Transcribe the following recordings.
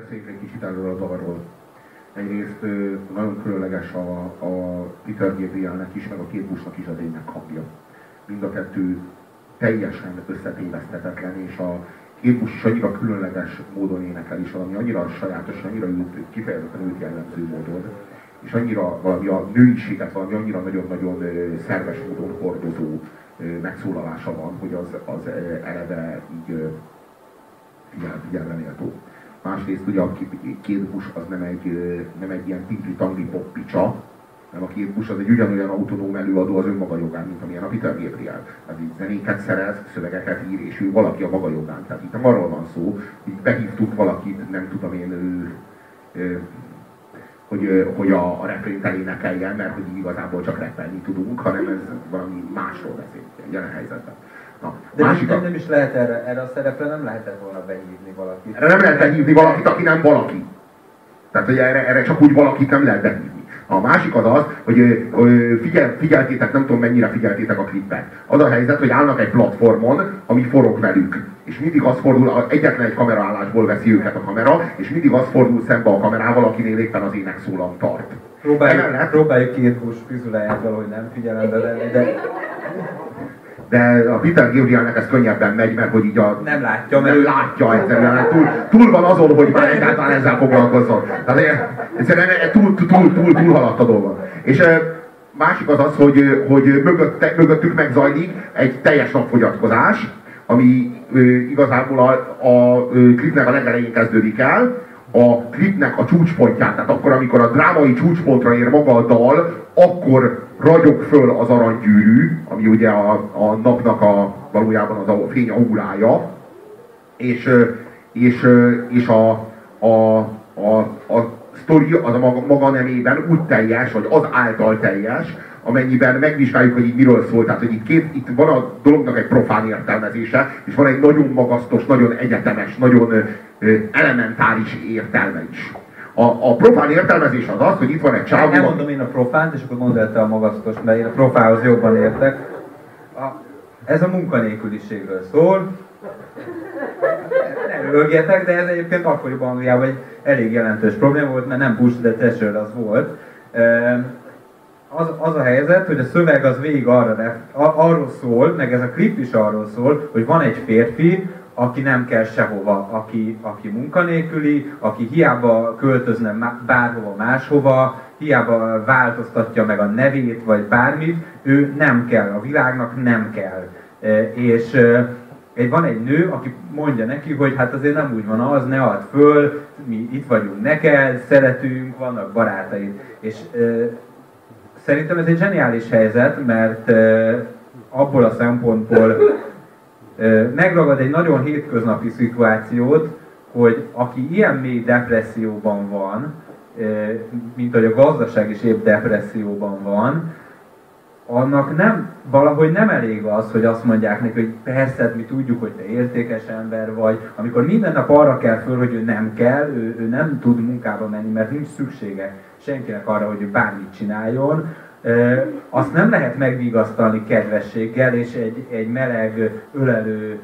Beszéljünk egy kicsit erről a dalról. Egyrészt nagyon különleges a, a Peter Gabrielnek is, meg a két Bushnak is az énnek hangja. Mind a kettő teljesen összetévesztetetlen, és a két Bush is annyira különleges módon énekel is, valami annyira sajátos, annyira őt, kifejezetten őt jellemző módon, és annyira valami a nőiséget, valami annyira nagyon-nagyon szerves módon hordozó megszólalása van, hogy az, az eleve így figyelme méltó. Másrészt ugye a két busz az nem egy, nem egy ilyen tingli-tangli poppicsa, hanem a két busz az egy ugyanolyan autonóm előadó az önmaga jogán, mint amilyen a Peter Gabriel. Tehát így zenéket szerez, szövegeket ír, és ő valaki a maga jogán. Tehát itt nem arról van szó, hogy behívtuk valakit, nem tudom én, ő, ő, hogy, hogy a, a refrént elénekeljen, mert hogy igazából csak repelni tudunk, hanem ez valami másról beszél, jelen helyzetben. Na, de másik nem, nem is lehet erre, erre a szerepre nem lehetett volna behívni valakit. Erre nem lehet behívni valakit, aki nem valaki. Tehát, hogy erre, erre csak úgy valakit nem lehet behívni. A másik az az, hogy figyel, figyeltétek, nem tudom mennyire figyeltétek a klippet. Az a helyzet, hogy állnak egy platformon, ami forog velük. És mindig az fordul, egyetlen egy kameraállásból veszi őket a kamera, és mindig az fordul szembe a kamerával, akinél éppen az ének szólam tart. Próbáljuk, Emellett, próbáljuk Kirkus fizuláját valahogy nem figyelembe venni, de de a Peter Gabrielnek ez könnyebben megy, mert hogy így a... Nem látja, mert... Nem látja egyszerűen, túl, túl van azon, hogy már egyáltalán ezzel foglalkozzon. Tehát egyszerűen túl, túl, túl, túl, túl haladt a dolgon. És másik az az, hogy, hogy mögötte, mögöttük megzajlik egy teljes napfogyatkozás, ami igazából a, a klipnek a legelején kezdődik el, a klipnek a csúcspontját, tehát akkor, amikor a drámai csúcspontra ér maga a dal, akkor ragyog föl az aranygyűrű, ami ugye a, a napnak a, valójában az a fény aurája, és, és, és a, a, a, a sztori az a maga, maga nemében úgy teljes, vagy az által teljes, amennyiben megvizsgáljuk, hogy így miről szól. Tehát, hogy itt, két, itt van a dolognak egy profán értelmezése, és van egy nagyon magasztos, nagyon egyetemes, nagyon ö, elementáris értelme is. A, a profán értelmezés az az, hogy itt van egy csávó... Elmondom én a profánt, és akkor mondd el te a magasztos, mert én a profához jobban értek. A, ez a munkanélküliségről szól. Nem rögjetek, de ez egyébként akkoriban Angliában egy elég jelentős probléma volt, mert nem Bush, de Thatcher az volt az, az a helyzet, hogy a szöveg az végig arra, arról szól, meg ez a klip is arról szól, hogy van egy férfi, aki nem kell sehova, aki, aki munkanélküli, aki hiába költözne bárhova máshova, hiába változtatja meg a nevét, vagy bármit, ő nem kell, a világnak nem kell. E, és e, van egy nő, aki mondja neki, hogy hát azért nem úgy van az, ne add föl, mi itt vagyunk neked, szeretünk, vannak barátaid. És e, Szerintem ez egy zseniális helyzet, mert abból a szempontból megragad egy nagyon hétköznapi szituációt, hogy aki ilyen mély depresszióban van, mint hogy a gazdaság is épp depresszióban van, annak nem, valahogy nem elég az, hogy azt mondják neki, hogy persze, mi tudjuk, hogy te értékes ember vagy, amikor minden nap arra kell föl, hogy ő nem kell, ő, ő nem tud munkába menni, mert nincs szüksége senkinek arra, hogy ő bármit csináljon, azt nem lehet megvigasztalni kedvességgel és egy, egy meleg, ölelő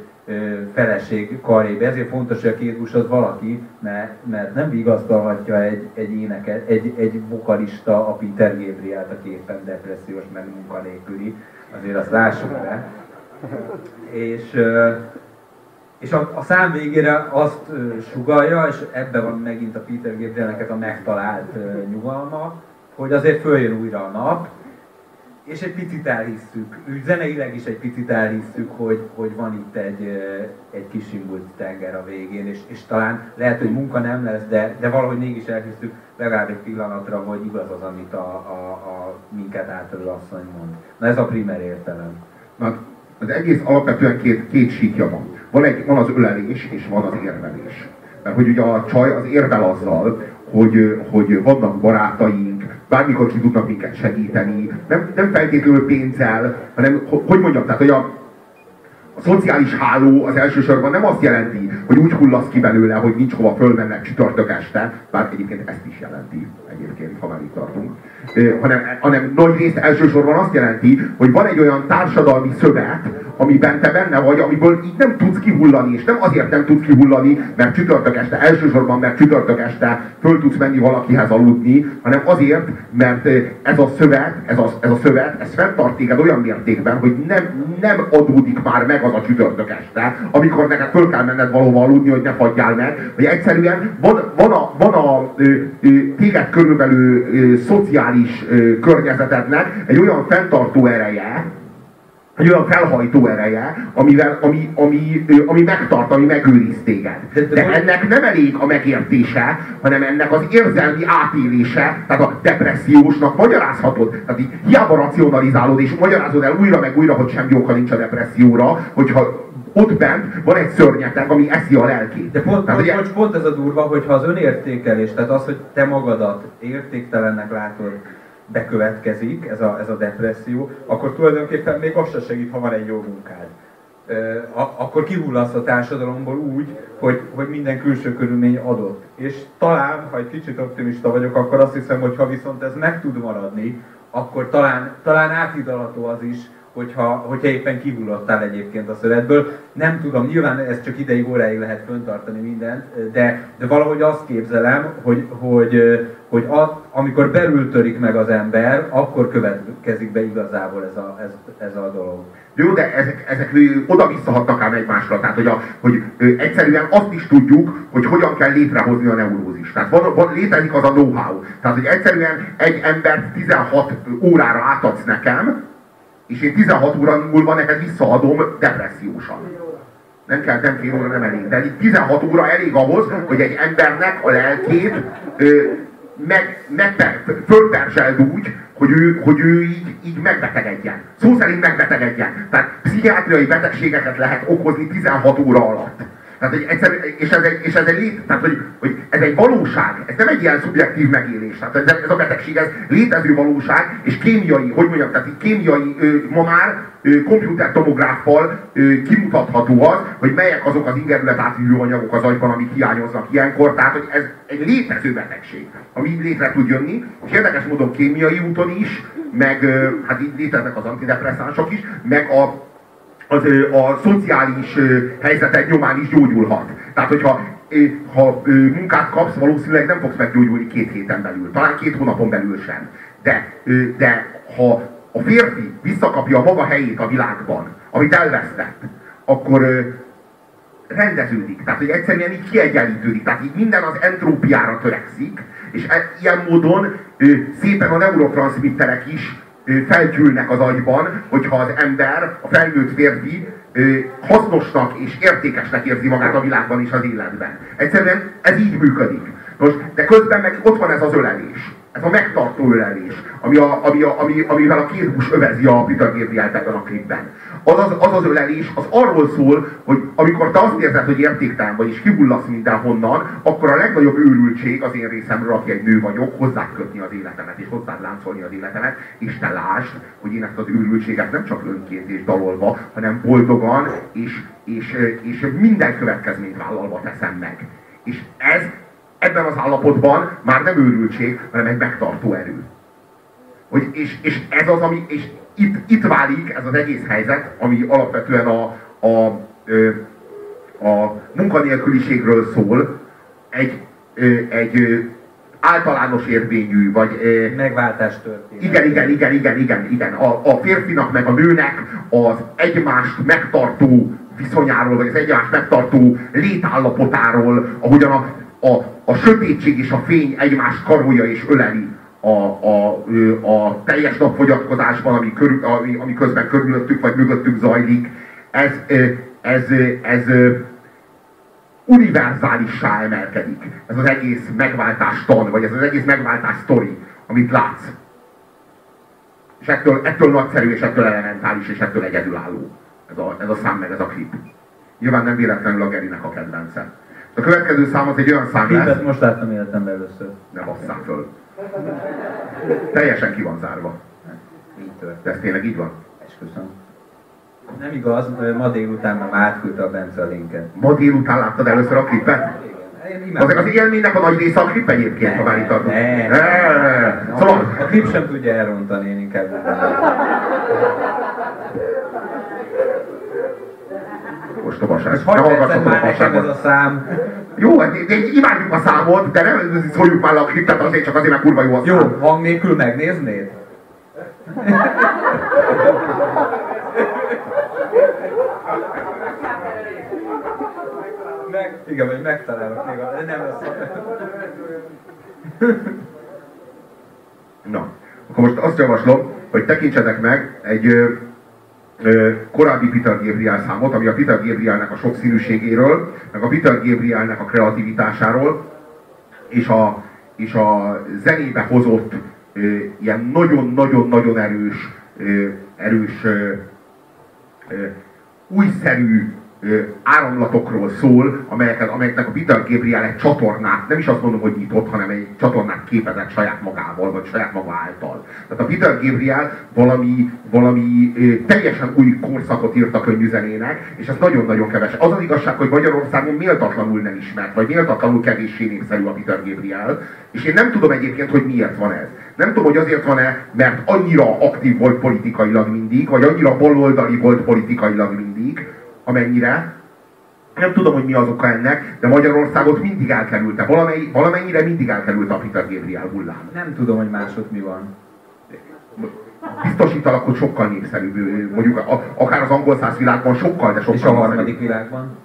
feleség karébe. Ezért fontos, hogy a két busz az valaki, mert, mert nem vigasztalhatja egy, egy éneket, egy, egy vokalista a Peter Gabriel, aki éppen depressziós, meg munkanélküli. Azért azt lássuk be. És, és a, a szám végére azt sugalja, és ebben van megint a Peter Gabrielnek a megtalált nyugalma, hogy azért följön újra a nap, és egy picit elhisszük, úgy zeneileg is egy picit elhisszük, hogy, hogy van itt egy, egy kis simbult tenger a végén, és, és talán lehet, hogy munka nem lesz, de, de valahogy mégis elhisszük legalább egy pillanatra, hogy igaz az, amit a, a, a minket általú asszony mond. Na ez a primer értelem. Na, az egész alapvetően két, két síkja van. Van, egy, van az ölelés, és van az érvelés. Mert hogy ugye a csaj az érvel azzal, hogy, hogy vannak barátaink, bármikor ki tudnak minket segíteni, nem, nem feltétlenül pénzzel, hanem, hogy mondjam, tehát hogy a, a szociális háló az elsősorban nem azt jelenti, hogy úgy hullasz ki belőle, hogy nincs hova fölmennek csütörtök este, bár egyébként ezt is jelenti, egyébként, ha már itt tartunk, hanem, hanem nagy részt elsősorban azt jelenti, hogy van egy olyan társadalmi szövet, amiben te benne vagy, amiből így nem tudsz kihullani, és nem azért nem tudsz kihullani, mert csütörtök este, elsősorban mert csütörtök este föl tudsz menni valakihez aludni, hanem azért, mert ez a szövet, ez a, ez a szövet, ez fenntart téged olyan mértékben, hogy nem, nem adódik már meg az a csütörtök este, amikor neked föl kell menned valóban aludni, hogy ne fagyjál meg, hogy egyszerűen van, van a, van a ö, ö, téged körülbelül ö, szociális ö, környezetednek egy olyan fenntartó ereje, egy olyan felhajtó ereje, amivel, ami, ami, ami megtart, ami megőriz téged. De ennek nem elég a megértése, hanem ennek az érzelmi átélése, tehát a depressziósnak magyarázhatod, tehát így hiába racionalizálod, és magyarázod el újra meg újra, hogy semmi oka nincs a depresszióra, hogyha ott bent van egy szörnyeteg, ami eszi a lelkét. De pont, tehát, pont, ugye... pont ez a durva, hogyha az önértékelés, tehát az, hogy te magadat értéktelennek látod, bekövetkezik, ez a, ez a depresszió, akkor tulajdonképpen még az se segít, ha van egy jó munkád. akkor kihullasz a társadalomból úgy, hogy, hogy minden külső körülmény adott. És talán, ha egy kicsit optimista vagyok, akkor azt hiszem, hogy ha viszont ez meg tud maradni, akkor talán, talán áthidalható az is, hogyha, hogyha éppen kihullottál egyébként a szövetből. Nem tudom, nyilván ez csak ideig, óráig lehet föntartani mindent, de, de valahogy azt képzelem, hogy, hogy, hogy a, amikor belül törik meg az ember, akkor következik be igazából ez a, ez, ez a dolog. Jó, de ezek, ezek oda-vissza hatnak ám egymásra. Tehát, hogy, a, hogy egyszerűen azt is tudjuk, hogy hogyan kell létrehozni a neurózis. Tehát van, van, létezik az a know-how. Tehát, hogy egyszerűen egy embert 16 órára átadsz nekem, és én 16 óra múlva neked visszaadom depressziósan. Nem kell, nem fél óra, nem elég. De 16 óra elég ahhoz, hogy egy embernek a lelkét ö, meg, meg fölperseld úgy, hogy ő, hogy ő így, így megbetegedjen. Szó szerint megbetegedjen. Tehát pszichiátriai betegségeket lehet okozni 16 óra alatt. Tehát, hogy egyszer, és ez egy, és ez egy tehát, hogy, hogy ez egy valóság, ez nem egy ilyen szubjektív megélés. Tehát ez, ez a betegség, ez létező valóság, és kémiai, hogy mondjam, tehát kémiai, ma már komputertomográffal kimutatható az, hogy melyek azok az ingerület átvívő anyagok az agyban, amik hiányoznak ilyenkor. Tehát, hogy ez egy létező betegség, ami létre tud jönni, és érdekes módon kémiai úton is, meg hát így léteznek az antidepresszánsok is, meg a az, a szociális helyzetek nyomán is gyógyulhat. Tehát, hogyha ha munkát kapsz, valószínűleg nem fogsz meggyógyulni két héten belül, talán két hónapon belül sem. De, de ha a férfi visszakapja a maga helyét a világban, amit elvesztett, akkor rendeződik. Tehát, hogy egyszerűen így kiegyenlítődik. Tehát így minden az entrópiára törekszik, és e, ilyen módon szépen a neurotranszmitterek is felgyűlnek az agyban, hogyha az ember, a felnőtt férfi hasznosnak és értékesnek érzi magát a világban és az életben. Egyszerűen ez így működik. Most, de közben meg ott van ez az ölelés. Ez a megtartó ölelés, ami a, ami a, ami, amivel a két övezi a Peter Gabriel ebben a klipben az az, az az ölelés, az arról szól, hogy amikor te azt érzed, hogy értéktelen vagy, és kihullasz mindenhonnan, akkor a legnagyobb őrültség az én részemről, aki egy nő vagyok, hozzá kötni az életemet, és hozzá láncolni az életemet, és te lásd, hogy én ezt az őrültséget nem csak önként és dalolva, hanem boldogan, és, és, és minden következményt vállalva teszem meg. És ez ebben az állapotban már nem őrültség, hanem egy megtartó erő. Hogy, és, és ez az, ami, és itt, itt válik ez az egész helyzet, ami alapvetően a, a, a munkanélküliségről szól, egy, egy általános érvényű, vagy... Megváltás történet. Igen, igen, igen, igen, igen, igen. A, a férfinak meg a nőnek az egymást megtartó viszonyáról, vagy az egymást megtartó létállapotáról, ahogyan a, a, a sötétség és a fény egymást karolja és öleli a, a, a teljes napfogyatkozásban, ami, körül, ami, ami közben körülöttük vagy mögöttük zajlik, ez, ez, ez univerzálissá emelkedik. Ez az egész megváltás tan, vagy ez az egész megváltás sztori, amit látsz. És ettől, ettől nagyszerű, és ettől elementális, és ettől egyedülálló. Ez a, ez a szám, meg ez a klip. Nyilván nem véletlenül a Gerinek a kedvence. A következő szám az egy olyan szám lesz... most láttam életemben először. Ne basszál föl. Teljesen ki van zárva. De ez tényleg így van? Esküszöm. Nem igaz, ma délután már átküldte a Bence a linket. Ma délután láttad először a klipet? Azért az élménynek a nagy része a klip egyébként, ha már itt tartunk. Ne, ne. Szóval... A klip sem tudja elrontani, én inkább. Most hagyj percet már nekem ez a szám. Jó, de, de imádjuk a számot, de nem szóljuk már a kriptet azért, csak azért, mert kurva jó a Jó, hang nélkül megnéznéd? Meg, igen, vagy megtalálok még, de nem lesz. Na, akkor most azt javaslom, hogy tekintsetek meg egy korábbi Peter Gabriel számot, ami a Peter Gabrielnek a sokszínűségéről, meg a Peter Gabrielnek a kreativitásáról, és a, és a zenébe hozott ilyen nagyon-nagyon-nagyon erős, erős újszerű áramlatokról szól, amelyeket, amelyeknek a Peter Gabriel egy csatornát, nem is azt mondom, hogy nyitott, hanem egy csatornát képezett saját magával, vagy saját maga által. Tehát a Peter Gabriel valami, valami teljesen új korszakot írt a könyvüzenének, és ez nagyon-nagyon keves. Az az igazság, hogy Magyarországon méltatlanul nem ismert, vagy méltatlanul kevéssé népszerű a Peter Gabriel, és én nem tudom egyébként, hogy miért van ez. Nem tudom, hogy azért van-e, mert annyira aktív volt politikailag mindig, vagy annyira baloldali volt politikailag mindig, amennyire, nem tudom, hogy mi az oka ennek, de Magyarországot mindig elkerülte. Valamely, valamennyire mindig elkerülte a Peter Gabriel hullám. Nem tudom, hogy másod mi van. Biztosítalak, hogy sokkal népszerűbb, mondjuk akár az angol száz világban sokkal, de sokkal És a harmadik világban?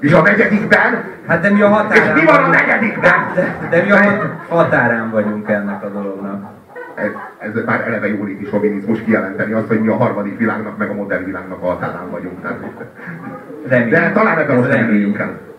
És a negyedikben? Hát de mi a határán És mi van a negyedikben? De, de, mi a határán vagyunk ennek a ez, már eleve jóléti sovinizmus kijelenteni azt, hogy mi a harmadik világnak, meg a modern világnak a határán vagyunk. Tehát, de talán ebben most nem el.